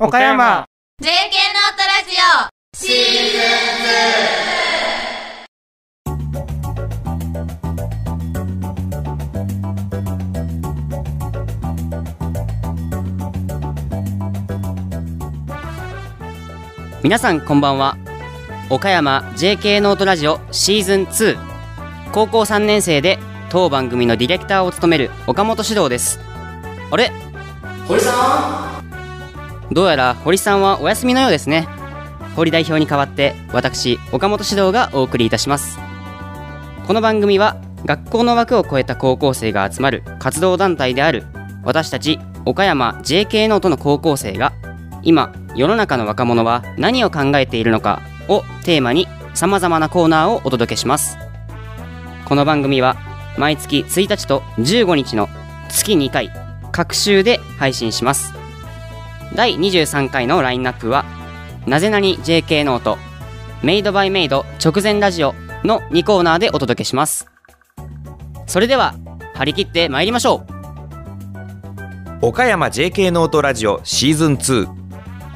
岡山。JK ノートラジオ。シーズン皆さんこんばんは。岡山 JK ノートラジオシーズン2高校3年生で当番組のディレクターを務める岡本指導です。あれ？堀さん？どうやら堀さんはお休みのようですね。堀代表に代わって私岡本指導がお送りいたします。この番組は学校の枠を超えた高校生が集まる活動団体である私たち岡山 JK ノートの高校生が今世の中の若者は何を考えているのかをテーマにさまざまなコーナーをお届けします。この番組は毎月1日と15日の月2回各週で配信します。第23回のラインナップはなぜなに JK ノートメイドバイメイド直前ラジオの2コーナーでお届けします。それでは張り切って参りましょう。岡山 JK ノートラジオシーズン2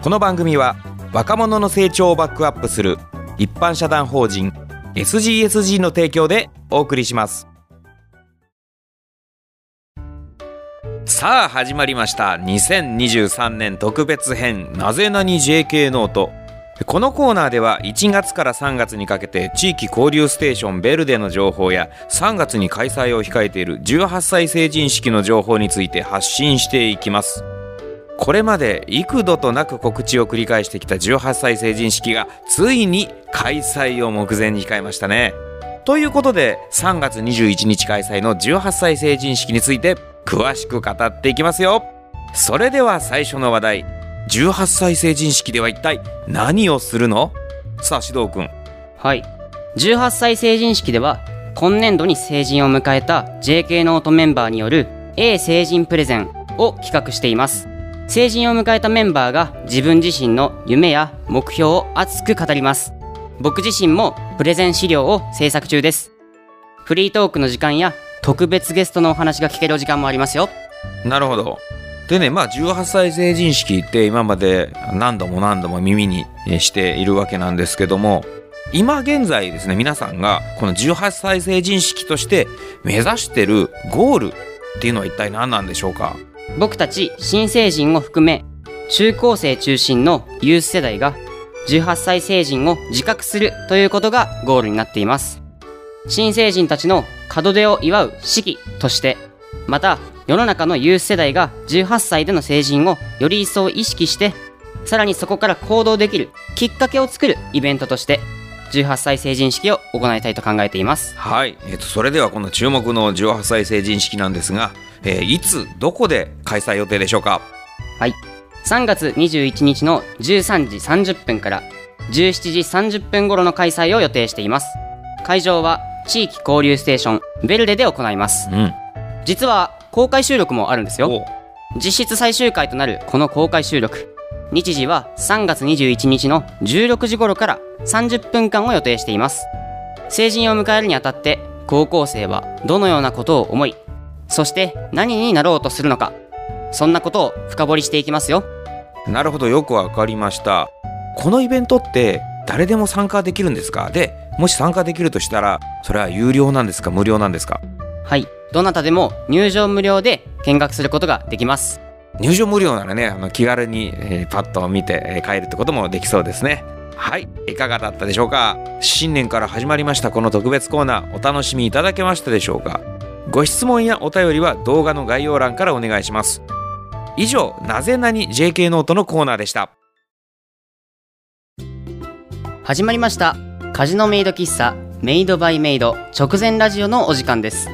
この番組は若者の成長をバックアップする一般社団法人 SGSG の提供でお送りします。さあ始まりました。2023年特別編なぜなに JK ノート。このコーナーでは1月から3月にかけて地域交流ステーションベルデの情報や3月に開催を控えている18歳成人式の情報について発信していきます。これまで幾度となく告知を繰り返してきた18歳成人式がついに開催を目前に控えましたね。ということで3月21日開催の18歳成人式について詳しく語っていきますよ。それでは最初の話題。18歳成人式では一体何をするの？さあ指導君。はい。18歳成人式では今年度に成人を迎えた JK ノートメンバーによる A 成人プレゼンを企画しています。成人を迎えたメンバーが自分自身の夢や目標を熱く語ります。僕自身もプレゼン資料を制作中です。フリートークの時間や特別ゲストのお話が聞ける時間もありますよ。なるほど。でねまあ18歳成人式って今まで何度も何度も耳にしているわけなんですけども今現在ですね皆さんがこの18歳成人式として目指してるゴールっていうのは一体何なんでしょうか？僕たち新成人を含め中高生中心のユース世代が18歳成人を自覚するということがゴールになっています。新成人たちの門出を祝う式としてまた世の中のユース世代が18歳での成人をより一層意識してさらにそこから行動できるきっかけを作るイベントとして18歳成人式を行いたいと考えています。はい、えー、とそれではこの注目の18歳成人式なんですが、えーいつどこで開催予定でしょうか？はい。3月21日の13時30分から17時30分頃の開催を予定しています。会場は地域交流ステーションベルデで行います。うん。実は公開収録もあるんですよ。お。実質最終回となるこの公開収録。日時は3月21日の16時頃から30分間を予定しています。成人を迎えるにあたって高校生はどのようなことを思いそして何になろうとするのかそんなことを深掘りしていきますよ。なるほどよくわかりました。このイベントって誰でも参加できるんですか？でもし参加できるとしたらそれは有料なんですか？無料なんですか？はい。どなたでも入場無料で見学することができます。入場無料ならねあの気軽に、えーパッと見て、えー帰るってこともできそうですね。はい。いかがだったでしょうか？新年から始まりましたこの特別コーナー。お楽しみいただけましたでしょうか？ご質問やお便りは動画の概要欄からお願いします。以上なぜなに JK ノートのコーナーでした始まりました。カジノメイド喫茶メイドバイメイド直前ラジオのお時間です。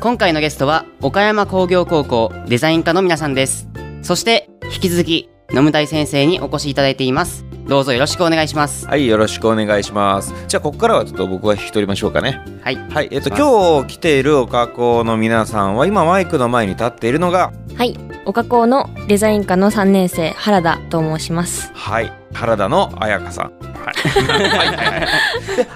今回のゲストは岡山工業高校デザイン科の皆さんです。そして引き続き野村大先生にお越しいただいています。どうぞよろしくお願いします。はいよろしくお願いします。じゃあここからはちょっと僕が引き取りましょうかね。はい。はいえっと今日来ているお学校の皆さんは今マイクの前に立っているのがはい、岡高のデザイン科の3年生原田と申します。はい。原田の彩香さん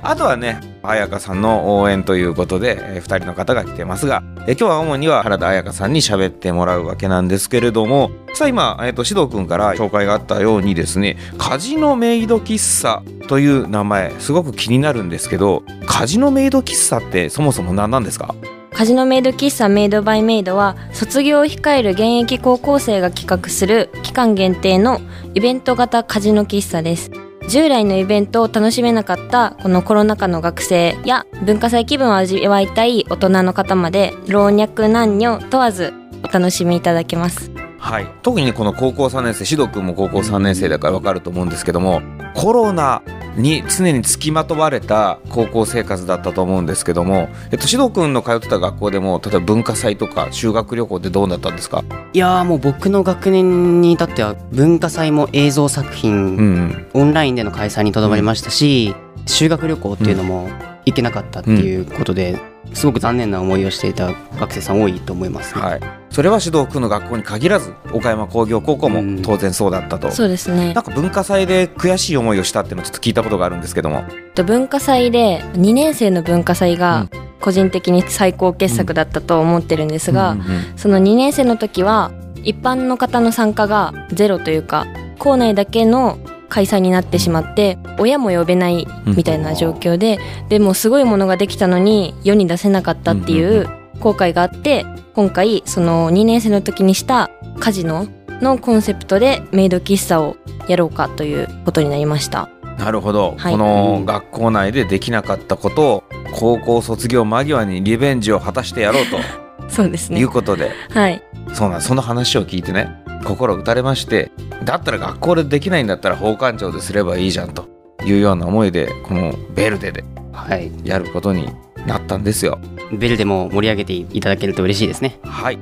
あとはね彩香さんの応援ということで、え2人の方が来てますが、え今日は主には原田彩香さんに喋ってもらうわけなんですけれどもさあ今、えー、と指導君から紹介があったようにですねカジノメイド喫茶という名前すごく気になるんですけどカジノメイド喫茶ってそもそも何なんですか？カジノメイド喫茶メイドバイメイドは卒業を控える現役高校生が企画する期間限定のイベント型カジノ喫茶です従来のイベントを楽しめなかったこのコロナ禍の学生や文化祭気分を味わいたい大人の方まで老若男女問わずお楽しみいただけます。はい、特にこの高校3年生指導君も高校3年生だから分かると思うんですけどもコロナに常につきまとわれた高校生活だったと思うんですけども、えっと、指導君の通ってた学校でも例えば文化祭とか修学旅行ってどうだったんですか、いやーもう僕の学年に至っては文化祭も映像作品、うんうん、オンラインでの開催にとどまりましたし、修学旅行っていうのも行けなかったっていうことで、すごく残念な思いをしていた学生さん多いと思います、ね。はい、それは指導君の学校に限らず岡山工業高校も当然そうだったと、そうですね。なんか文化祭で悔しい思いをしたっていうのをちょっと聞いたことがあるんですけども。と文化祭で2年生の文化祭が個人的に最高傑作だったと思ってるんですが、うんうんその2年生の時は一般の方の参加がゼロというか校内だけの開催になってしまって親も呼べないみたいな状況で、でもすごいものができたのに世に出せなかったっていう後悔があって今回その2年生の時にしたカジノのコンセプトでメイド喫茶をやろうかということになりました。なるほど、はい。この学校内でできなかったことを高校卒業間際にリベンジを果たしてやろう そうですね。という。ことで、はい。そうなんその話を聞いてね心打たれましてだったら学校でできないんだったら法官庁ですればいいじゃんと。いうような思いでこのベルデではい。やることになったんですよベルでも盛り上げていただけると嬉しいですねはい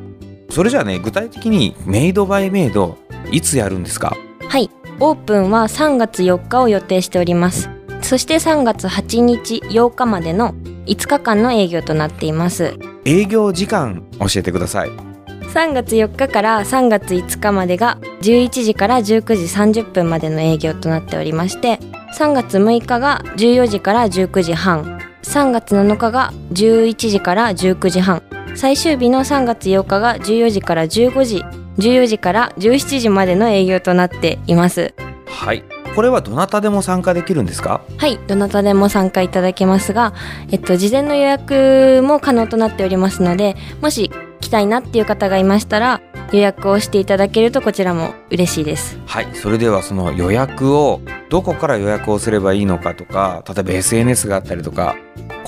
それじゃあね具体的にメイドバイメイドいつやるんですか？はい。オープンは3月4日を予定しております。そして3月8日、8日までの5日間の営業となっています。営業時間教えてください3月4日から3月5日までが11時から19時30分までの営業となっておりまして3月6日が14時から19時半3月7日が11時から19時半。最終日の3月8日が14時から15時。14時から17時までの営業となっています。はい。これはどなたでも参加できるんですか？はい、どなたでも参加いただけますが、えっと、事前の予約も可能となっておりますので、もし来たいなっていう方がいましたら、予約をしていただけるとこちらも嬉しいです。はい。それではその予約をどこから予約をすればいいのかとか例えば SNS があったりとか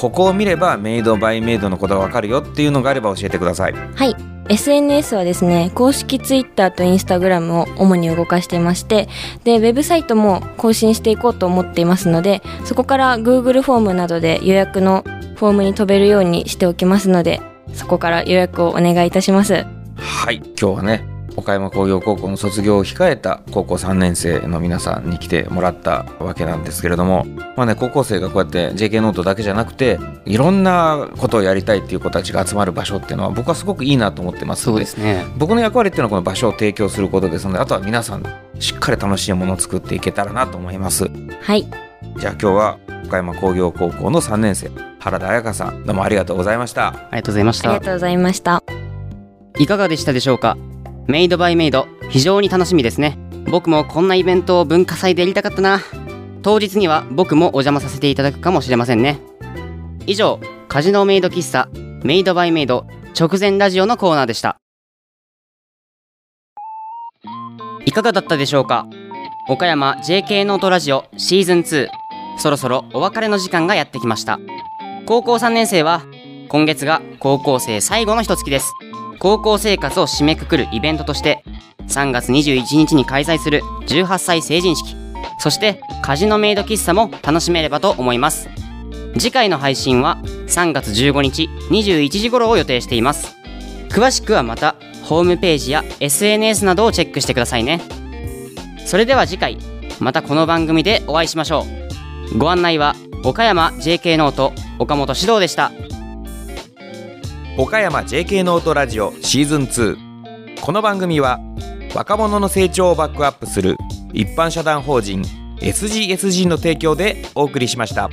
ここを見ればメイドバイメイドのことがわかるよっていうのがあれば教えてくださいはい。SNS はですね、公式 Twitter と Instagram を主に動かしていまして、で、ウェブサイトも更新していこうと思っていますので、そこから Google フォームなどで予約のフォームに飛べるようにしておきますので、そこから予約をお願いいたします。はい今日はね岡山工業高校の卒業を控えた高校3年生の皆さんに来てもらったわけなんですけれどもまあね高校生がこうやって JK ノートだけじゃなくていろんなことをやりたいっていう子たちが集まる場所っていうのは僕はすごくいいなと思ってますそのでうですね。僕の役割っていうのはこの場所を提供することですのであとは皆さんしっかり楽しいものを作っていけたらなと思います。はい。じゃあ今日は岡山工業高校の3年生原田彩香さんどうもありがとうございました。ありがとうございました。ありがとうございました。いかがでしたでしょうか？メイドバイメイド。非常に楽しみですね。僕もこんなイベントを文化祭でやりたかったな。当日には僕もお邪魔させていただくかもしれませんね。以上カジノメイド喫茶メイドバイメイド直前ラジオのコーナーでした。いかがだったでしょうか？岡山 JK ノートラジオシーズン2そろそろお別れの時間がやってきました。高校3年生は今月が高校生最後の一月です。高校生活を締めくくるイベントとして3月21日に開催する18歳成人式そしてカジノメイド喫茶も楽しめればと思います。次回の配信は3月15日21時頃を予定しています。詳しくはまたホームページや SNS などをチェックしてくださいね。それでは次回またこの番組でお会いしましょう。ご案内は岡山 JK ノート岡本指導でした。岡山 JK ノートラジオシーズン2この番組は若者の成長をバックアップする一般社団法人 SGSG の提供でお送りしました。